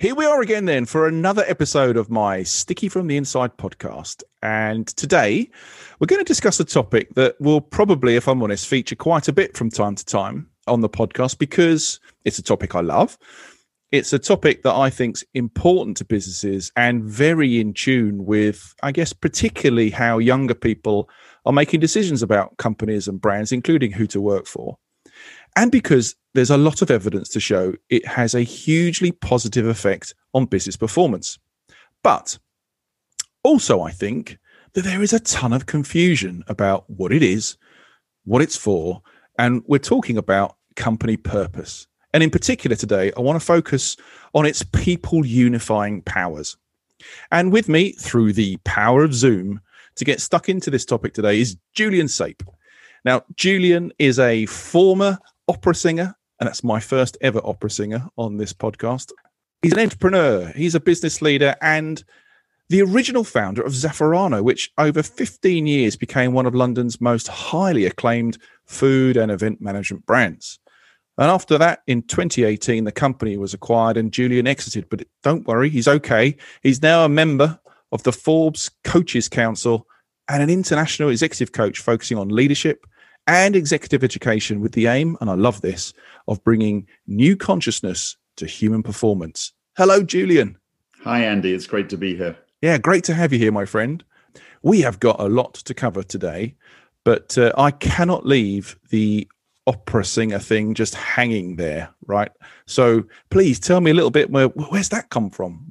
Here we are again, then, for another episode of my Sticky from the Inside podcast. And today we're going to discuss a topic that will probably, if I'm honest, feature quite a bit from time to time on the podcast because it's a topic I love. It's a topic that I think's important to businesses and very in tune with, I guess, particularly how younger people are making decisions about companies and brands, including who to work for and because there's a lot of evidence to show it has a hugely positive effect on business performance. But also, I think that there is a ton of confusion about what it is, what it's for, and we're talking about company purpose. And in particular, today, I want to focus on its people unifying powers. And with me, through the power of Zoom, to get stuck into this topic today is Julian Saipe. Now, Julian is a former opera singer, and that's my first ever opera singer on this podcast. He's an entrepreneur, he's a business leader, and the original founder of Zafferano, which over 15 years became one of London's most highly acclaimed food and event management brands. And after that, in 2018, the company was acquired and Julian exited. But don't worry, he's okay. He's now a member of the Forbes Coaches Council and an international executive coach focusing on leadership, and executive education with the aim, and I love this, of bringing new consciousness to human performance. Hello, Julian. Hi, Andy. It's great to be here. Yeah, great to have you here, my friend. We have got a lot to cover today, but uh, I cannot leave the opera singer thing just hanging there, right? So please tell me a little bit where where's that come from?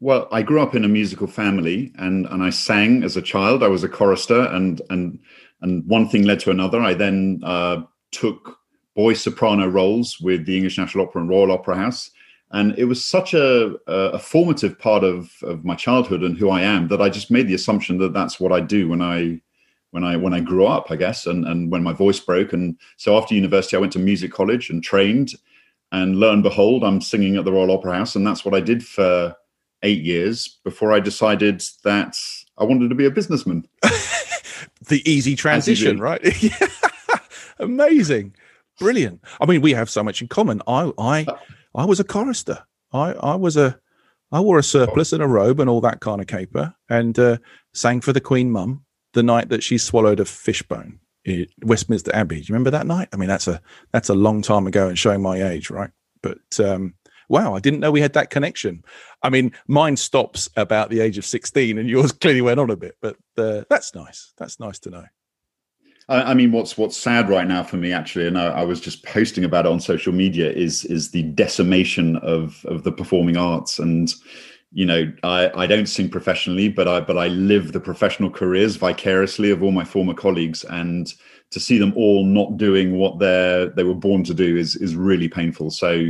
Well, I grew up in a musical family and and I sang as a child. I was a chorister and and and one thing led to another. I then uh, took boy soprano roles with the English National Opera and Royal Opera House. And it was such a, a formative part of, of my childhood and who I am that I just made the assumption that that's what I do when I when I when I grew up, I guess, and, and when my voice broke. And so after university, I went to music college and trained. And lo and behold, I'm singing at the Royal Opera House, and that's what I did for eight years before I decided that I wanted to be a businessman. the easy transition, right? Amazing, brilliant. I mean, we have so much in common. I, I, I was a chorister. I, I was a, I wore a surplice and a robe and all that kind of caper, and uh, sang for the Queen Mum the night that she swallowed a fishbone at Westminster Abbey. Do you remember that night? I mean, that's a that's a long time ago and showing my age, right? But um, wow, I didn't know we had that connection. I mean, mine stops about the age of 16 and yours clearly went on a bit, but uh, that's nice. That's nice to know. I, mean, what's what's sad right now for me, actually, and I, I, was just posting about it on social media, is is the decimation of of the performing arts. And you know, I, I don't sing professionally, but I but I live the professional careers vicariously of all my former colleagues, and to see them all not doing what they're they were born to do is is really painful. So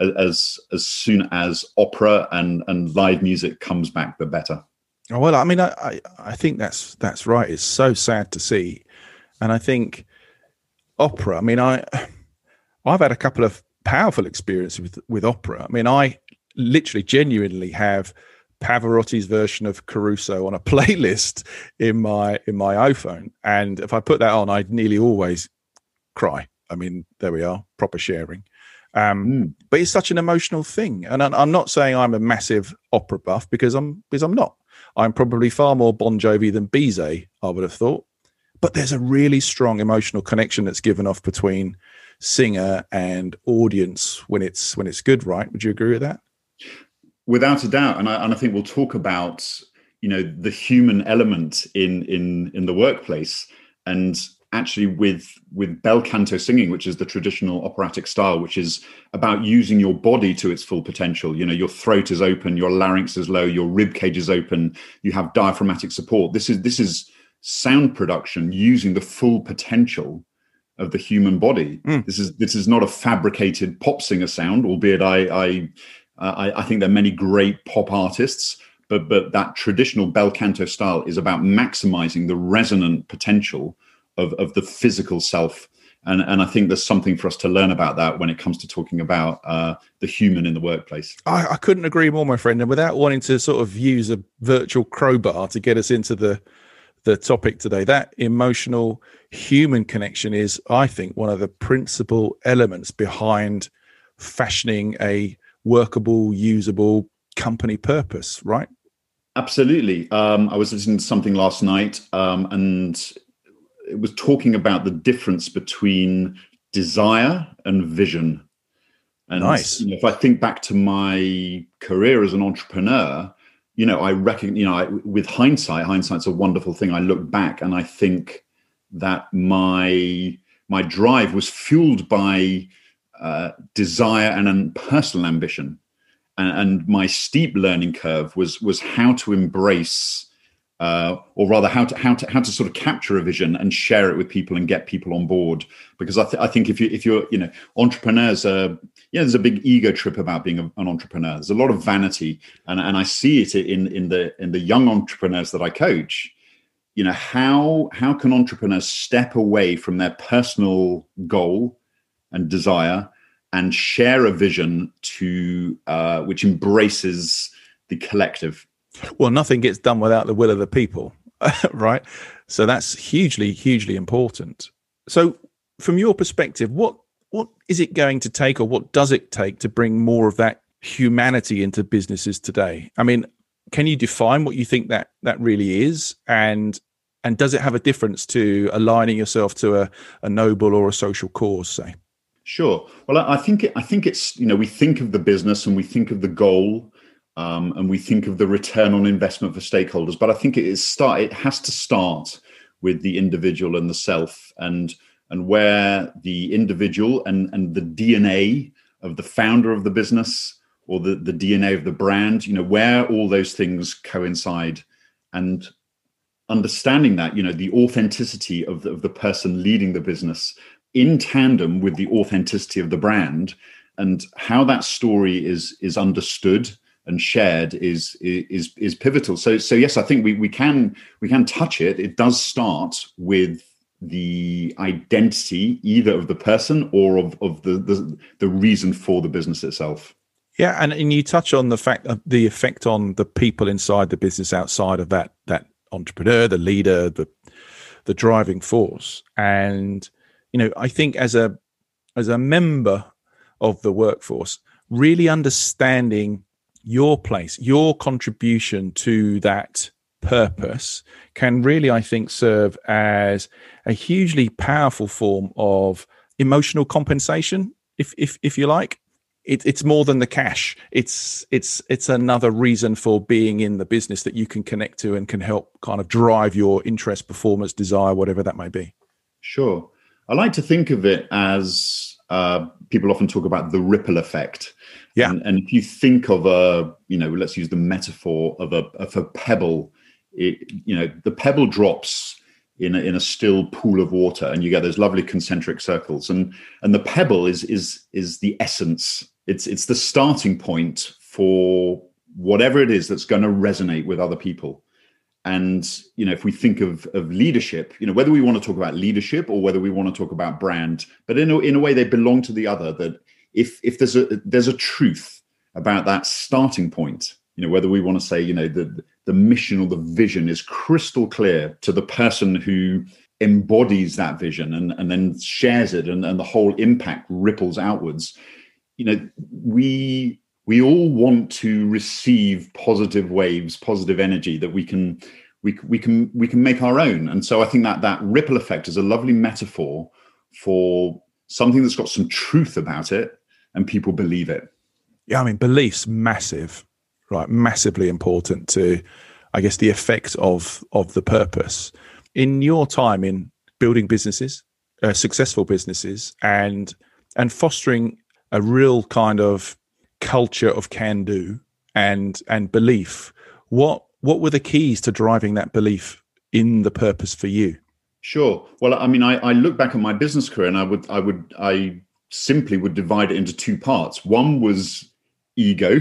as as soon as opera and and live music comes back, the better. Oh, well, I mean, I, I, I think that's that's right. It's so sad to see, and I think opera. I mean, I I've had a couple of powerful experiences with with opera. I mean, I literally, genuinely have Pavarotti's version of Caruso on a playlist in my in my iPhone, and if I put that on, I nearly always cry. I mean, there we are, proper sharing. Um, mm. But it's such an emotional thing, and I'm not saying I'm a massive opera buff because I'm because I'm not. I'm probably far more Bon Jovi than Bizet, I would have thought. But there's a really strong emotional connection that's given off between singer and audience when it's when it's good, right? Would you agree with that? without a doubt, and I, and I think we'll talk about you know the human element in in in the workplace and actually with with bel canto singing which is the traditional operatic style which is about using your body to its full potential. You know your throat is open your larynx is low your rib cage is open you have diaphragmatic support. This is this is sound production using the full potential of the human body. Mm. this is this is not a fabricated pop singer sound albeit i i I, I think there are many great pop artists but but that traditional bel canto style is about maximizing the resonant potential of, of the physical self. And, and I think there's something for us to learn about that when it comes to talking about uh, the human in the workplace. I, I couldn't agree more, my friend. And without wanting to sort of use a virtual crowbar to get us into the the topic today, that emotional human connection is, I think, one of the principal elements behind fashioning a workable, usable company purpose, right? Absolutely. Um, I was listening to something last night, um, and it was talking about the difference between desire and vision. And nice. You know, if I think back to my career as an entrepreneur, you know, I reckon, you know, I, with hindsight, hindsight's a wonderful thing. I look back and I think that my my drive was fueled by uh, desire and, and personal ambition, and, and my steep learning curve was was how to embrace uh, or rather how to how to how to sort of capture a vision and share it with people and get people on board. Because I, th- I think if you if you're you know entrepreneurs are yeah there's a big ego trip about being a, an entrepreneur. There's a lot of vanity, and and I see it in in the in the young entrepreneurs that I coach. You know how how can entrepreneurs step away from their personal goal and desire and share a vision to uh, which embraces the collective well, nothing gets done without the will of the people, right? So that's hugely, hugely important. So, from your perspective, what what is it going to take, or what does it take to bring more of that humanity into businesses today? I mean, can you define what you think that that really is, and and does it have a difference to aligning yourself to a, a noble or a social cause, say? Sure. Well, I think it, I think it's you know we think of the business and we think of the goal um, and we think of the return on investment for stakeholders. But I think it is start. It has to start with the individual and the self, and and where the individual and and the DNA of the founder of the business or the the DNA of the brand, you know, where all those things coincide, and understanding that, you know, the authenticity of the, of the person leading the business in tandem with the authenticity of the brand and how that story is is understood and shared is is is pivotal. So so yes, I think we we can we can touch it. It does start with the identity either of the person or of, of the, the the reason for the business itself. Yeah, and, and you touch on the fact of the effect on the people inside the business outside of that that entrepreneur, the leader, the the driving force. And you know, I think as a as a member of the workforce, really understanding your place, your contribution to that purpose can really, I think, serve as a hugely powerful form of emotional compensation, if if if you like. It, it's more than the cash. It's it's it's another reason for being in the business that you can connect to and can help kind of drive your interest, performance, desire, whatever that may be. Sure, I like to think of it as uh, people often talk about the ripple effect. Yeah. And, and, if you think of a, you know, let's use the metaphor of a of a pebble, it, you know, the pebble drops in a, in a still pool of water, and you get those lovely concentric circles. And and the pebble is is is the essence. It's it's the starting point for whatever it is that's going to resonate with other people. And you know, if we think of of leadership, you know, whether we want to talk about leadership or whether we want to talk about brand, but in a, in a way they belong to the other. That if if there's a there's a truth about that starting point you know whether we want to say you know the the mission or the vision is crystal clear to the person who embodies that vision and, and then shares it and, and the whole impact ripples outwards you know we we all want to receive positive waves positive energy that we can we, we can we can make our own. And so i think that that ripple effect is a lovely metaphor for something that's got some truth about it and people believe it. Yeah, I mean, belief's massive. right? Massively important to, I guess, the effect of of the purpose in your time in building businesses, uh, successful businesses, and and fostering a real kind of culture of can do and and belief. What what were the keys to driving that belief in the purpose for you? Sure. Well, I mean, I, I look back at my business career, and I would I would I simply would divide it into two parts. One was ego.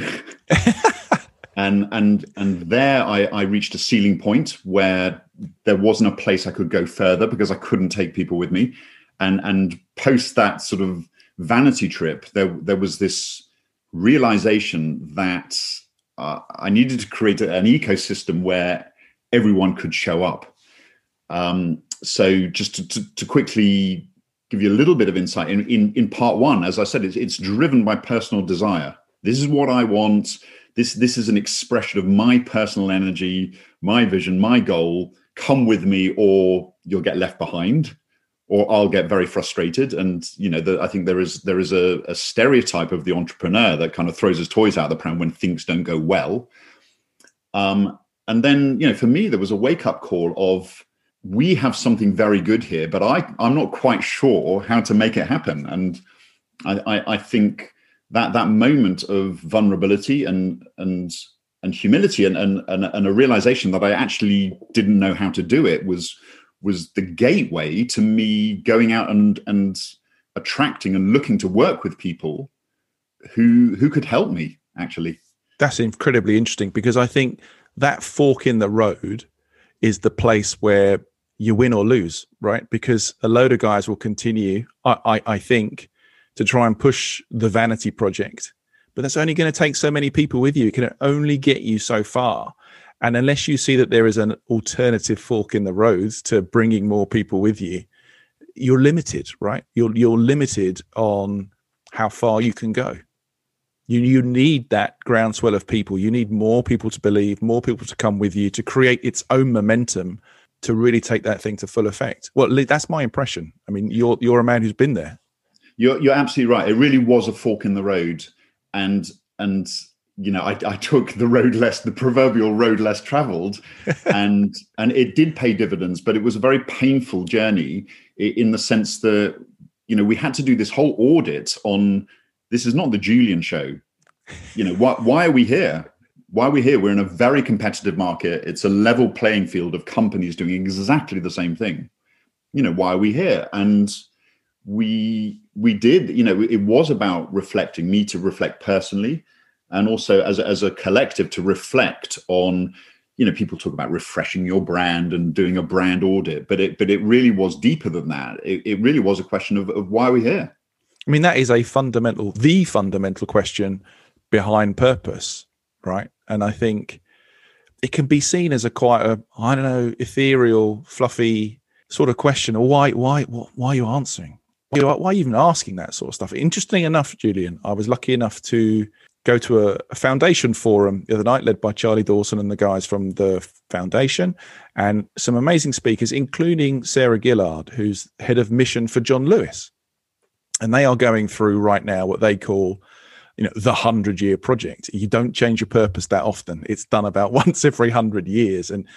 and and and there I, I reached a ceiling point where there wasn't a place I could go further because I couldn't take people with me. And and post that sort of vanity trip, there there was this realization that uh, I needed to create an ecosystem where everyone could show up. Um, so just to, to, to, quickly give you a little bit of insight in, in, in part one, as I said, it's, it's driven by personal desire. This is what I want. This, this is an expression of my personal energy, my vision, my goal. Come with me or you'll get left behind or I'll get very frustrated. And you know, the, I think there is there is a, a, stereotype of the entrepreneur that kind of throws his toys out of the pram when things don't go well. Um, and then, you know, for me, there was a wake up call of we have something very good here, but I I'm not quite sure how to make it happen. And I, I, I think that that moment of vulnerability and and and humility and, and and and a realization that I actually didn't know how to do it was was the gateway to me going out and and attracting and looking to work with people who who could help me actually that's incredibly interesting because i think that fork in the road is the place where you win or lose right because a load of guys will continue i i, I think to try and push the vanity project but that's only going to take so many people with you it can only get you so far and unless you see that there is an alternative fork in the road to bringing more people with you, you're limited, right? You're you're limited on how far you can go. You you need that groundswell of people. You need more people to believe, more people to come with you to create its own momentum to really take that thing to full effect. Well, that's my impression. I mean, you're you're a man who's been there. You're you're absolutely right. It really was a fork in the road, and and you know, I, I, took the road less, the proverbial road less traveled, and and it did pay dividends, but it was a very painful journey in the sense that you know we had to do this whole audit on this is not the Julian show. You know, why why are we here? Why are we here? We're in a very competitive market. It's a level playing field of companies doing exactly the same thing. You know, why are we here? And we we did. You know, it was about reflecting me to reflect personally and also as a, as a collective to reflect on you know people talk about refreshing your brand and doing a brand audit but it but it really was deeper than that it, it really was a question of, of why are we're here i mean that is a fundamental the fundamental question behind purpose right? And i think it can be seen as a quite a i don't know ethereal fluffy sort of question or why why why are you answering? Why, why are you even asking that sort of stuff? Interesting enough julian i was lucky enough to go to a, a, foundation forum the other night led by Charlie Dawson and the guys from the foundation and some amazing speakers, including Sarah Gillard, who's head of mission for John Lewis. And they are going through right now what they call you know the hundred year project. You don't change your purpose that often. It's done about once every hundred years. And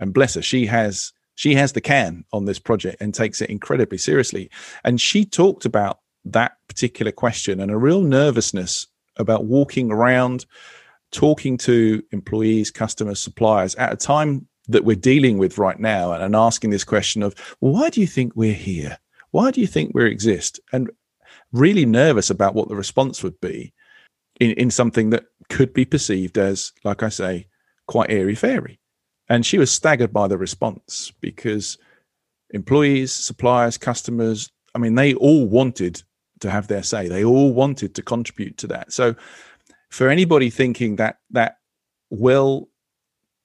and bless her she has she has the can on this project and takes it incredibly seriously. And she talked about that particular question and a real nervousness about walking around, talking to employees, customers, suppliers at a time that we're dealing with right now and and asking this question of, why do you think we're here? Why do you think we exist? And really nervous about what the response would be in, in something that could be perceived as, like I say, quite airy fairy. And she was staggered by the response because employees, suppliers, customers, I mean, they all wanted to have their say. They all wanted to contribute to that. So, for anybody thinking that that well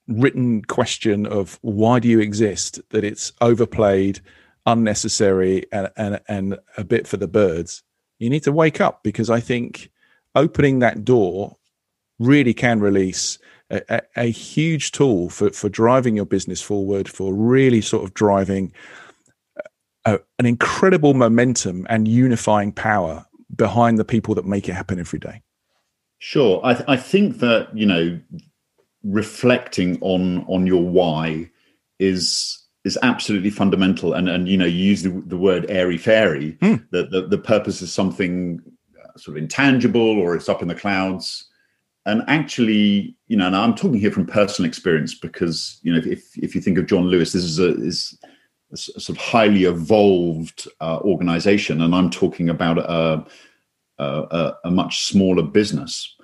written question of why do you exist, that it's overplayed, unnecessary, and and and a bit for the birds, you need to wake up because I think opening that door really can release a, a, huge tool for for driving your business forward, for really sort of driving a, an incredible momentum and unifying power behind the people that make it happen every day. Sure. I, th- I think that, you know, reflecting on on your why is is absolutely fundamental and and you know you use the, the word airy fairy mm. that the, the purpose is something uh, sort of intangible or it's up in the clouds. And actually you know and i'm talking here from personal experience because you know if if you think of john lewis this is a is a sort of highly evolved uh, organization. And i'm talking about a, a, a much smaller business.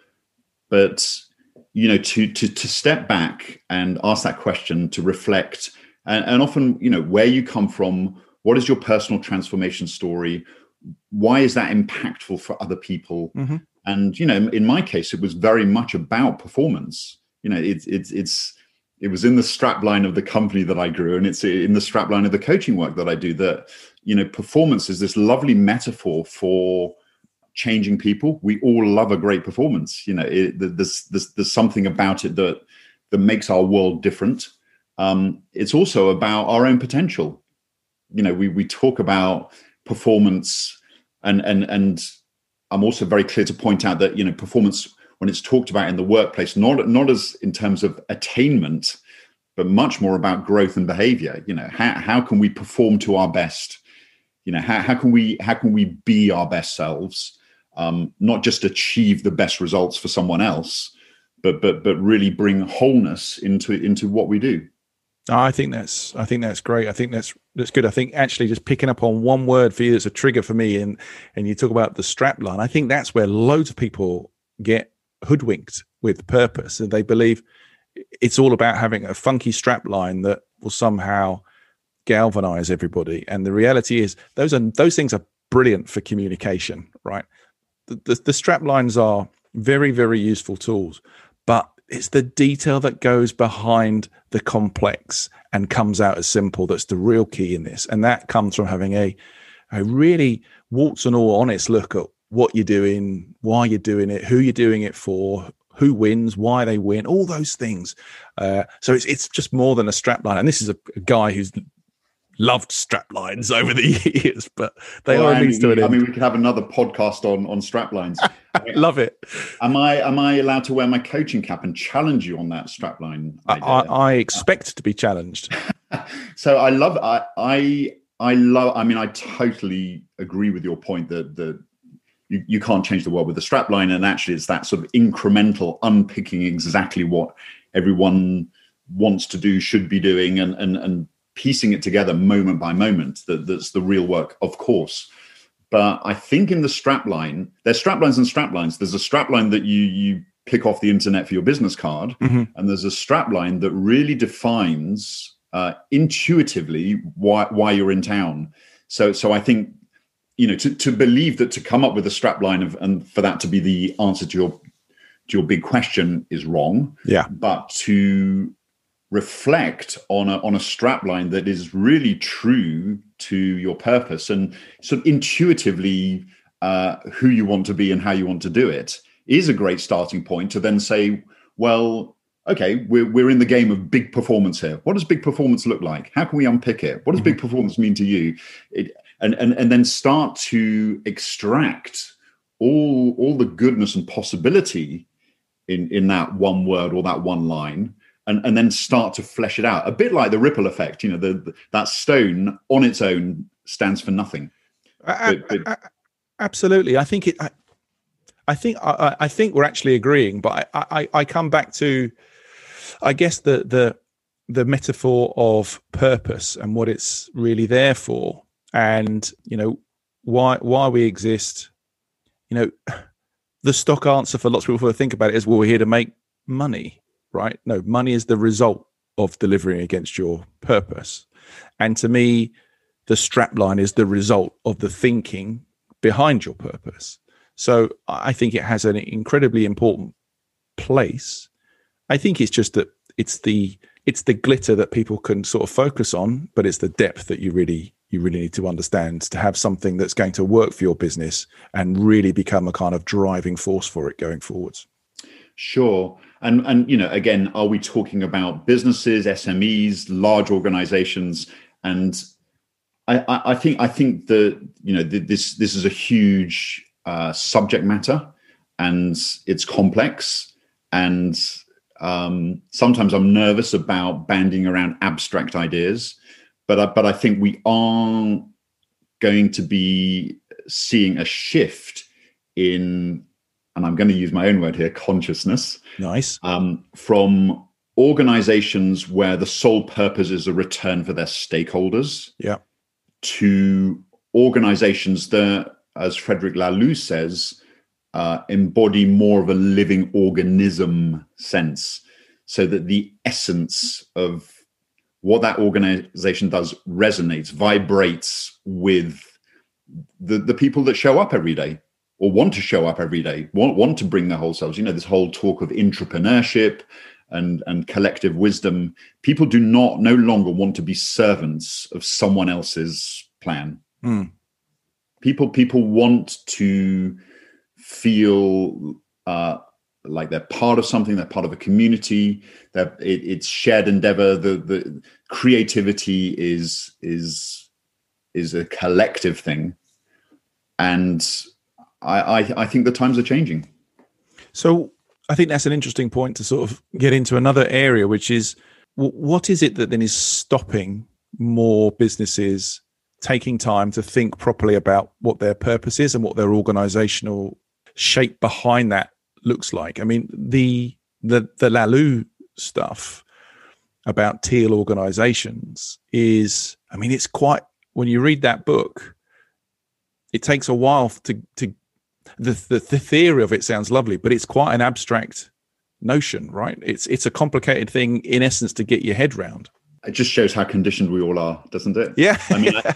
But you know to to to step back and ask that question to reflect and, and often you know where you come from what is your personal transformation story why is that impactful for other people mm-hmm. and you know in my case it was very much about performance you know it's it's it's it was in the strapline of the company that I grew, and it's in the strapline of the coaching work that I do. That you know, performance is this lovely metaphor for changing people. We all love a great performance. You know, it, there's, there's there's something about it that that makes our world different. Um, it's also about our own potential. You know, we we talk about performance, and and and I'm also very clear to point out that you know performance when it's talked about in the workplace, not not as in terms of attainment, but much more about growth and behavior. You know, how how can we perform to our best? You know, how, how can we how can we be our best selves? um, not just achieve the best results for someone else, but but but really bring wholeness into into what we do. I think that's I think that's great. I think that's that's good. I think actually just picking up on one word for you that's a trigger for me, and and you talk about the strap line. I think that's where loads of people get hoodwinked with purpose, and they believe it's all about having a funky strap line that will somehow galvanize everybody. And the reality is, those are those things are brilliant for communication, right? the, the, the strap lines are very, very useful tools, but it's the detail that goes behind the complex and comes out as simple that's the real key in this. And that comes from having a, a really warts and all honest look at what you're doing, why you're doing it, who you're doing it for, who wins, why they win, all those things. Uh, so it's it's just more than a strap line. And this is a, a guy who's loved strap lines over the years, but they well, are mean, to an I mean, we could have another podcast on on strap lines. Love it. Am I am I allowed to wear my coaching cap and challenge you on that strap line? I, I, expect to be challenged. so I love I I I love. I mean, I totally agree with your point that that you, you can't change the world with a strap line, and actually, it's that sort of incremental unpicking exactly what everyone wants to do, should be doing, and and and piecing it together moment by moment that, that's the real work of course but i think in the strapline there's straplines and straplines there's a strapline that you you pick off the internet for your business card mm-hmm. and there's a strapline that really defines uh, intuitively why why you're in town. So so i think you know to, to believe that to come up with a strapline of and for that to be the answer to your to your big question is wrong. Yeah. But to reflect on a, on a strapline that is really true to your purpose and sort of intuitively uh, who you want to be and how you want to do it is a great starting point to then say, well, okay, we're, we're in the game of big performance here. What does big performance look like? How can we unpick it? What does big mm-hmm. performance mean to you? It, and, and, and then start to extract all, all the goodness and possibility in, in that one word or that one line and, and then start to flesh it out. A bit like the ripple effect, you know, the, the that stone on its own stands for nothing. But, but, absolutely, I think it. I, I think I, I, think we're actually agreeing, but I, I, I come back to, I guess the the the metaphor of purpose and what it's really there for, and you know why why we exist. You know, the stock answer for lots of people who think about it is, well, we're here to make money right? No, money is the result of delivering against your purpose. And to me, the strapline is the result of the thinking behind your purpose. So I think it has an incredibly important place. I think it's just that it's the it's the glitter that people can sort of focus on, but it's the depth that you really you really need to understand to have something that's going to work for your business and really become a kind of driving force for it going forwards. Sure. And and you know, again, are we talking about businesses, SMEs, large organizations? And I, I think I think that you know this this is a huge uh, subject matter, and it's complex. And um, sometimes I'm nervous about banding around abstract ideas, but I, but I think we are going to be seeing a shift in, and I'm going to use my own word here, consciousness. Nice. Um, from organizations where the sole purpose is a return for their stakeholders. Yeah. To organizations that, as Frederic Laloux says, uh, embody more of a living organism sense, so that the essence of what that organization does resonates, vibrates with the, the people that show up every day or want to show up every day, want, want to bring their whole selves. You know, this whole talk of entrepreneurship and, and collective wisdom. People do not no longer want to be servants of someone else's plan. Mm. People people want to feel uh, like they're part of something, they're part of a community, that it, it's shared endeavor. The the creativity is is is a collective thing, and I, I, I think the times are changing. So I think that's an interesting point to sort of get into another area, which is what is it that then is stopping more businesses taking time to think properly about what their purpose is and what their organizational shape behind that looks like. I mean, the the the Laloux stuff about teal organizations is, I mean, it's quite when you read that book, it takes a while to to the, the the theory of it sounds lovely, but it's quite an abstract notion, right? It's it's a complicated thing in essence to get your head round. It just shows how conditioned we all are, doesn't it? Yeah. I mean, I,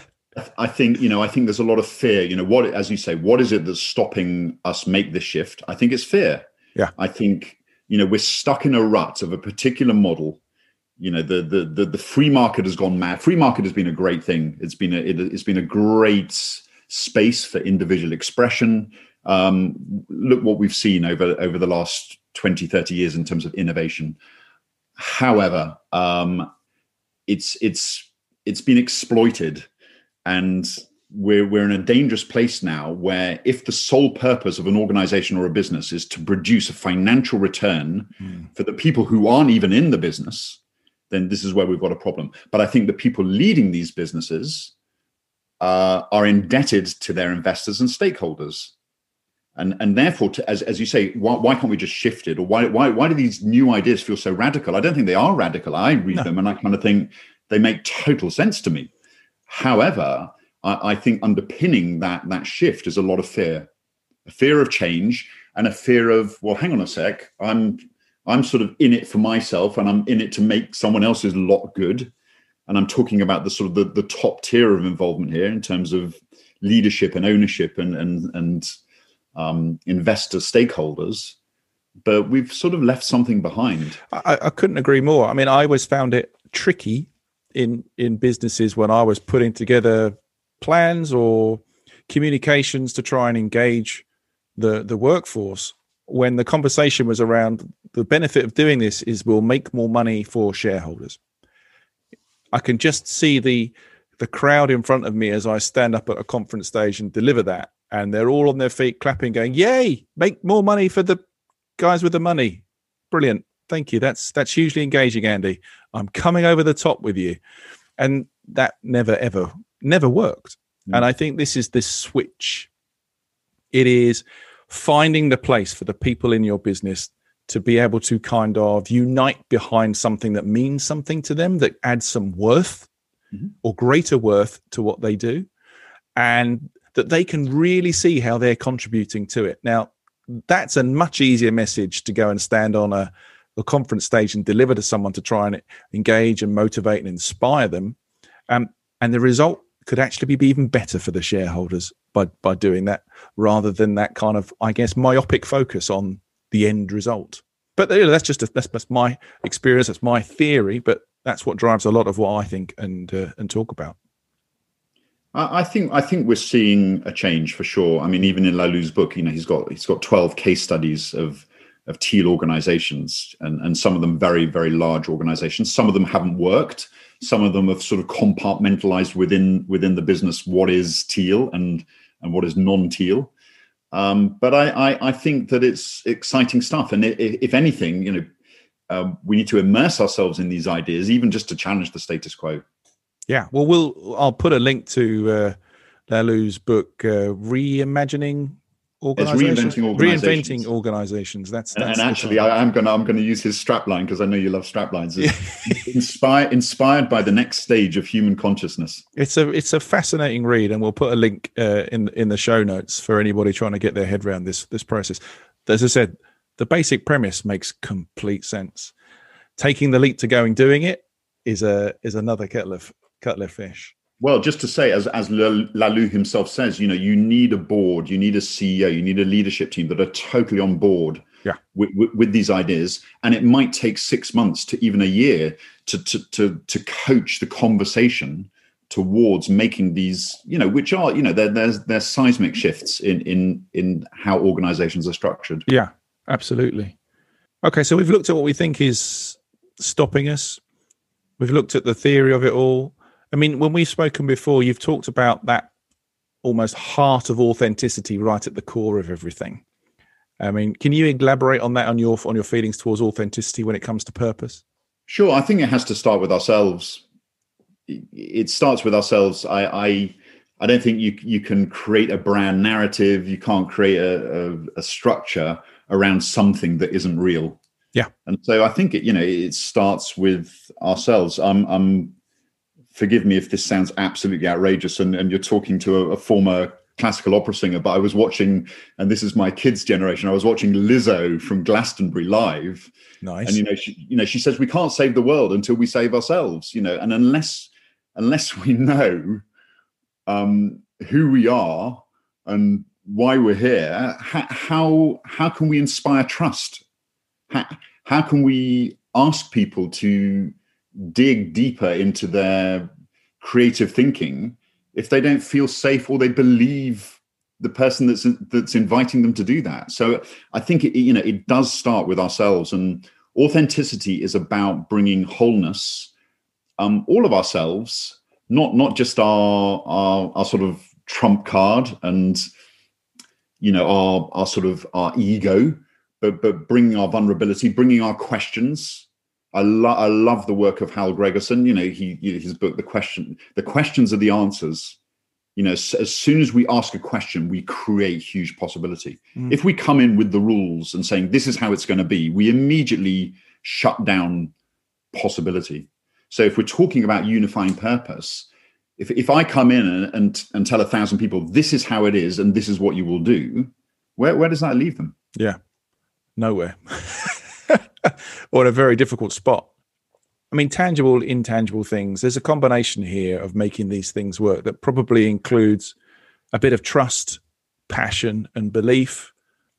I think you know. I think there's a lot of fear. You know, what as you say, what is it that's stopping us make this shift? I think it's fear. Yeah. I think you know we're stuck in a rut of a particular model. You know, the the the, the free market has gone mad. Free market has been a great thing. It's been a it, it's been a great space for individual expression. Um, look what we've seen over over the last 20, 30 years in terms of innovation. However, um, it's it's it's been exploited and we're we're in a dangerous place now where if the sole purpose of an organization or a business is to produce a financial return mm. for the people who aren't even in the business then this is where we've got a problem but i think the people leading these businesses uh, are indebted to their investors and stakeholders and and therefore to, as, as you say why, why can't we just shift it? Or why, why why do these new ideas feel so radical? I don't think they are radical. I read no. them and i kind of think they make total sense to me. However, I, I think underpinning that that shift is a lot of fear, a fear of change, and a fear of well, hang on a sec, I'm I'm sort of in it for myself, and I'm in it to make someone else's lot good. And I'm talking about the sort of the, the top tier of involvement here in terms of leadership and ownership and and and um, investor stakeholders but we've sort of left something behind. I, I, couldn't agree more. I mean, I always found it tricky in in businesses when I was putting together plans or communications to try and engage the the workforce when the conversation was around the benefit of doing this is we'll make more money for shareholders i can just see the the crowd in front of me as i stand up at a conference stage and deliver that and they're all on their feet clapping going yay make more money for the guys with the money brilliant thank you that's that's hugely engaging andy I'm coming over the top with you. And that never, ever, never worked. Mm. And I think this is this switch. It is finding the place for the people in your business to be able to kind of unite behind something that means something to them, that adds some worth mm-hmm. or greater worth to what they do, and that they can really see how they're contributing to it. Now, that's a much easier message to go and stand on a the conference stage and deliver to someone to try and engage and motivate and inspire them. Um, and the result could actually be even better for the shareholders by by doing that rather than that kind of I guess myopic focus on the end result. But you know, that's just a, that's, that's my experience. That's my theory. But that's what drives a lot of what I think and uh, and talk about. I think I think we're seeing a change for sure. I mean, even in Laloux's book, you know, he's got he's got twelve case studies of of teal organizations and, and some of them very very large organizations some of them haven't worked some of them have sort of compartmentalized within within the business what is teal and and what is non-teal Um, but I, I, I, think that it's exciting stuff. And if, if anything, you know, um, we need to immerse ourselves in these ideas, even just to challenge the status quo. Yeah. Well, we'll I'll put a link to uh, Laloux's book, uh, Reimagining organizations. reinventing organizations. Reinventing organizations. That's, that's and, and actually, I, am gonna I'm gonna use his strapline because I know you love straplines. inspired inspired by the next stage of human consciousness. It's a it's a fascinating read, and we'll put a link uh, in in the show notes for anybody trying to get their head around this this process. As I said, the basic premise makes complete sense. Taking the leap to going doing it is a is another kettle of of fish. Well, just to say, as as Laloux himself says, you know, you need a board, you need a CEO, you need a leadership team that are totally on board yeah. with, with, with, these ideas, and it might take six months to even a year to to to, to coach the conversation towards making these, you know, which are you know, there, there's there's seismic shifts in in in how organizations are structured. Yeah, absolutely. Okay, so we've looked at what we think is stopping us. We've looked at the theory of it all I mean, when we've spoken before, you've talked about that almost heart of authenticity right at the core of everything. I mean, can you elaborate on that on your on your feelings towards authenticity when it comes to purpose? Sure, I think it has to start with ourselves. It starts with ourselves. I I, I don't think you you can create a brand narrative. You can't create a, a, a structure around something that isn't real. Yeah, and so I think it you know it starts with ourselves. I'm I'm forgive me if this sounds absolutely outrageous and, and you're talking to a, a, former classical opera singer, but I was watching, and this is my kids' generation, I was watching Lizzo from Glastonbury live. Nice. And you know, she, you know, she says we can't save the world until we save ourselves, you know, and unless unless we know um, who we are and why we're here, how how, how can we inspire trust? How can we ask people to dig deeper into their creative thinking if they don't feel safe or they believe the person that's that's inviting them to do that. So i think it you know it does start with ourselves and authenticity is about bringing wholeness um all of ourselves not not just our our, our sort of trump card and you know our our sort of our ego but but bringing our vulnerability bringing our questions I, lo- I love the work of Hal Gregersen. You know, he his book, the question, the questions are the answers. You know, as, as soon as we ask a question, we create huge possibility. Mm. If we come in with the rules and saying this is how it's going to be, we immediately shut down possibility. So if we're talking about unifying purpose, if if I come in and and, and tell a thousand people this is how it is and this is what you will do, where where does that leave them? Yeah, nowhere. or in a very difficult spot. I mean, tangible, intangible things. There's a combination here of making these things work that probably includes a bit of trust, passion, and belief,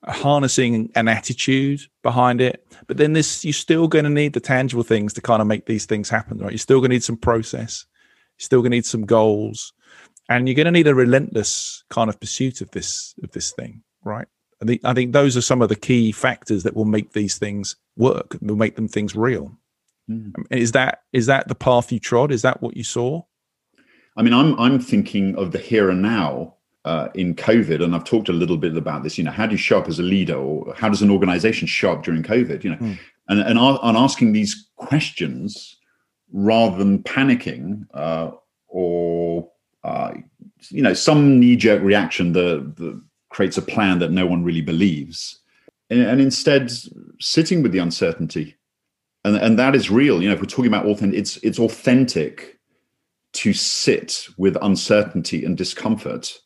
harnessing an attitude behind it. But then this, you're still going to need the tangible things to kind of make these things happen, right? You're still going to need some process. You're still going to need some goals, and you're going to need a relentless kind of pursuit of this of this thing, right? I think I think those are some of the key factors that will make these things work, will make them things real. Mm. Is that is that the path you trod? Is that what you saw? I mean, I'm I'm thinking of the here and now uh, in COVID, and I've talked a little bit about this. You know, how do you show up as a leader, or how does an organization show up during COVID? You know, mm. and and on asking these questions rather than panicking uh, or uh, you know some knee jerk reaction. The the creates a plan that no one really believes. And, and instead sitting with the uncertainty. And, and that is real. You know if we're talking about authentic it's it's authentic to sit with uncertainty and discomfort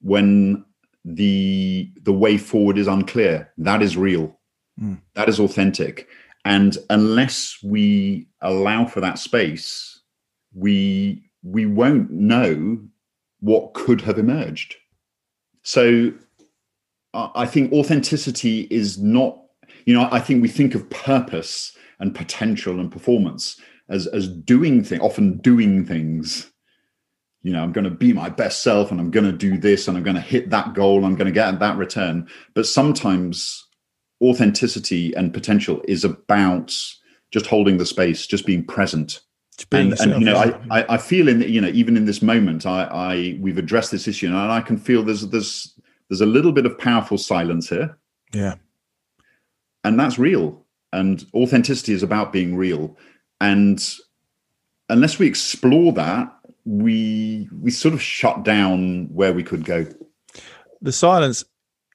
when the the way forward is unclear. That is real. Mm. that is authentic. And unless we allow for that space we we won't know what could have emerged so I think authenticity is not, you know, I think we think of purpose and potential and performance as as doing things, often doing things. You know, I'm going to be my best self and I'm going to do this and I'm going to hit that goal, I'm going to get that return. But sometimes authenticity and potential is about just holding the space, just being present. And, and, you know, I, I, I feel in you know even in this moment, I, I we've addressed this issue, and I can feel there's there's there's a little bit of powerful silence here. Yeah. And that's real. And authenticity is about being real. And unless we explore that, we we sort of shut down where we could go. The silence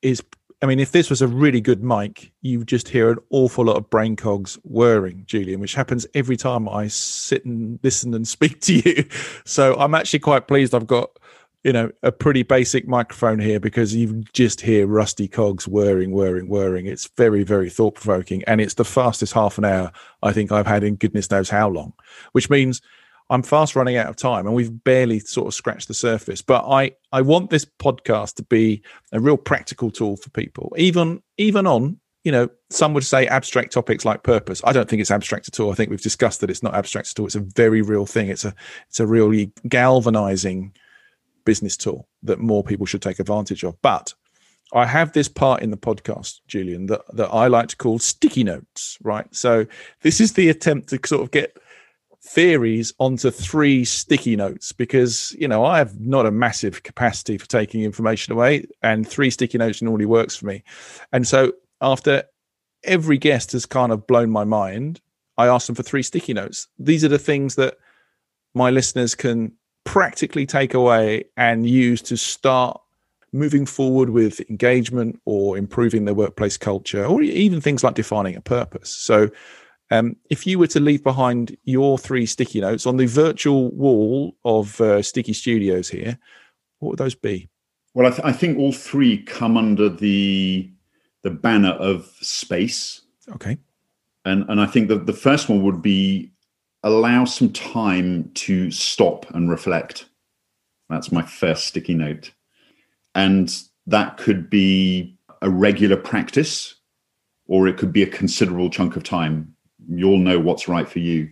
is I mean, if this was a really good mic, you just hear an awful lot of brain cogs whirring, Julian, which happens every time I sit and listen and speak to you. So I'm actually quite pleased I've got, you know, a pretty basic microphone here because you just hear rusty cogs whirring, whirring, whirring. It's very, very thought provoking. And it's the fastest half an hour I think I've had in goodness knows how long, which means I'm fast running out of time and we've barely sort of scratched the surface. But I, I want this podcast to be a real practical tool for people, even even on, you know, some would say abstract topics like purpose. I don't think it's abstract at all. I think we've discussed that it's not abstract at all. It's a very real thing. It's a it's a really galvanizing business tool that more people should take advantage of. But I have this part in the podcast, Julian, that, that I like to call sticky notes, right? So this is the attempt to sort of get theories onto three sticky notes because you know I have not a massive capacity for taking information away, and three sticky notes normally works for me. And so after every guest has kind of blown my mind, I ask them for three sticky notes. These are the things that my listeners can practically take away and use to start moving forward with engagement or improving their workplace culture or even things like defining a purpose. So um, if you were to leave behind your three sticky notes on the virtual wall of uh, Sticky Studios here, what would those be? Well, I, th- I, think all three come under the the banner of space. Okay. And and I think that the first one would be allow some time to stop and reflect. That's my first sticky note. And that could be a regular practice, or it could be a considerable chunk of time you'll know what's right for you.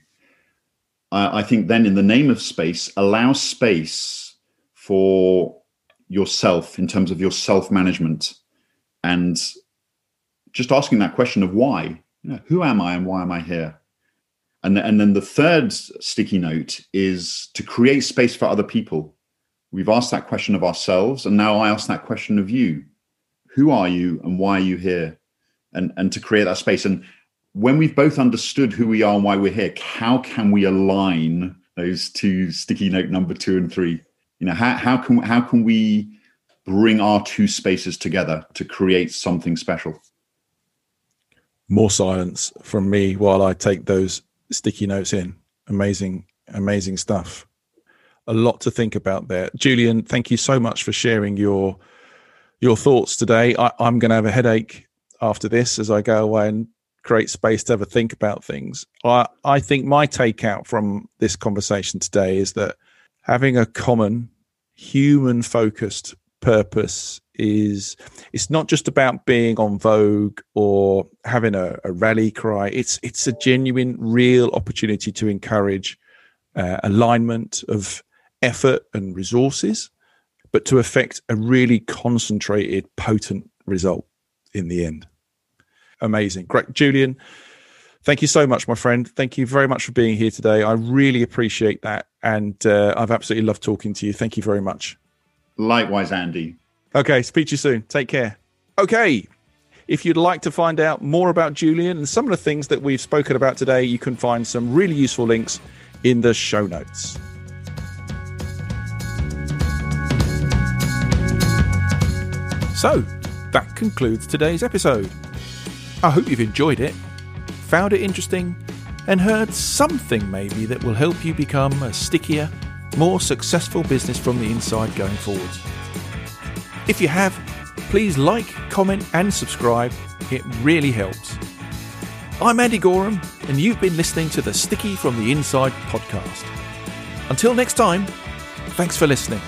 I, I think then, in the name of space, allow space for yourself in terms of your self management and just asking that question of why. You know, who am I and why am I here? And, and then the third sticky note is to create space for other people. We've asked that question of ourselves, and now I ask that question of you. Who are you and why are you here? And, and to create that space. And when we've both understood who we are and why we're here, how can we align those two sticky note number two and three? You know, how, how can how can we bring our two spaces together to create something special? More silence from me while I take those sticky notes in. Amazing, amazing stuff. A lot to think about there. Julian, thank you so much for sharing your your thoughts today. I, I'm going to have a headache after this as I go away and create space to ever think about things. I, I think my takeout from this conversation today is that having a common human focused purpose is it's not just about being on vogue or having a, a rally cry it's it's a genuine real opportunity to encourage uh, alignment of effort and resources but to affect a really concentrated potent result in the end amazing. Great. Julian, thank you so much, my friend. Thank you very much for being here today. I really appreciate that. And uh, I've absolutely loved talking to you. Thank you very much. Likewise, Andy. Okay. Speak to you soon. Take care. Okay. If you'd like to find out more about Julian and some of the things that we've spoken about today, you can find some really useful links in the show notes. So, that concludes today's episode. I hope you've enjoyed it, found it interesting, and heard something maybe that will help you become a stickier, more successful business from the inside going forward. If you have, please like, comment, and subscribe. It really helps. I'm Andy Goram, and you've been listening to the Sticky from the Inside podcast. Until next time, thanks for listening.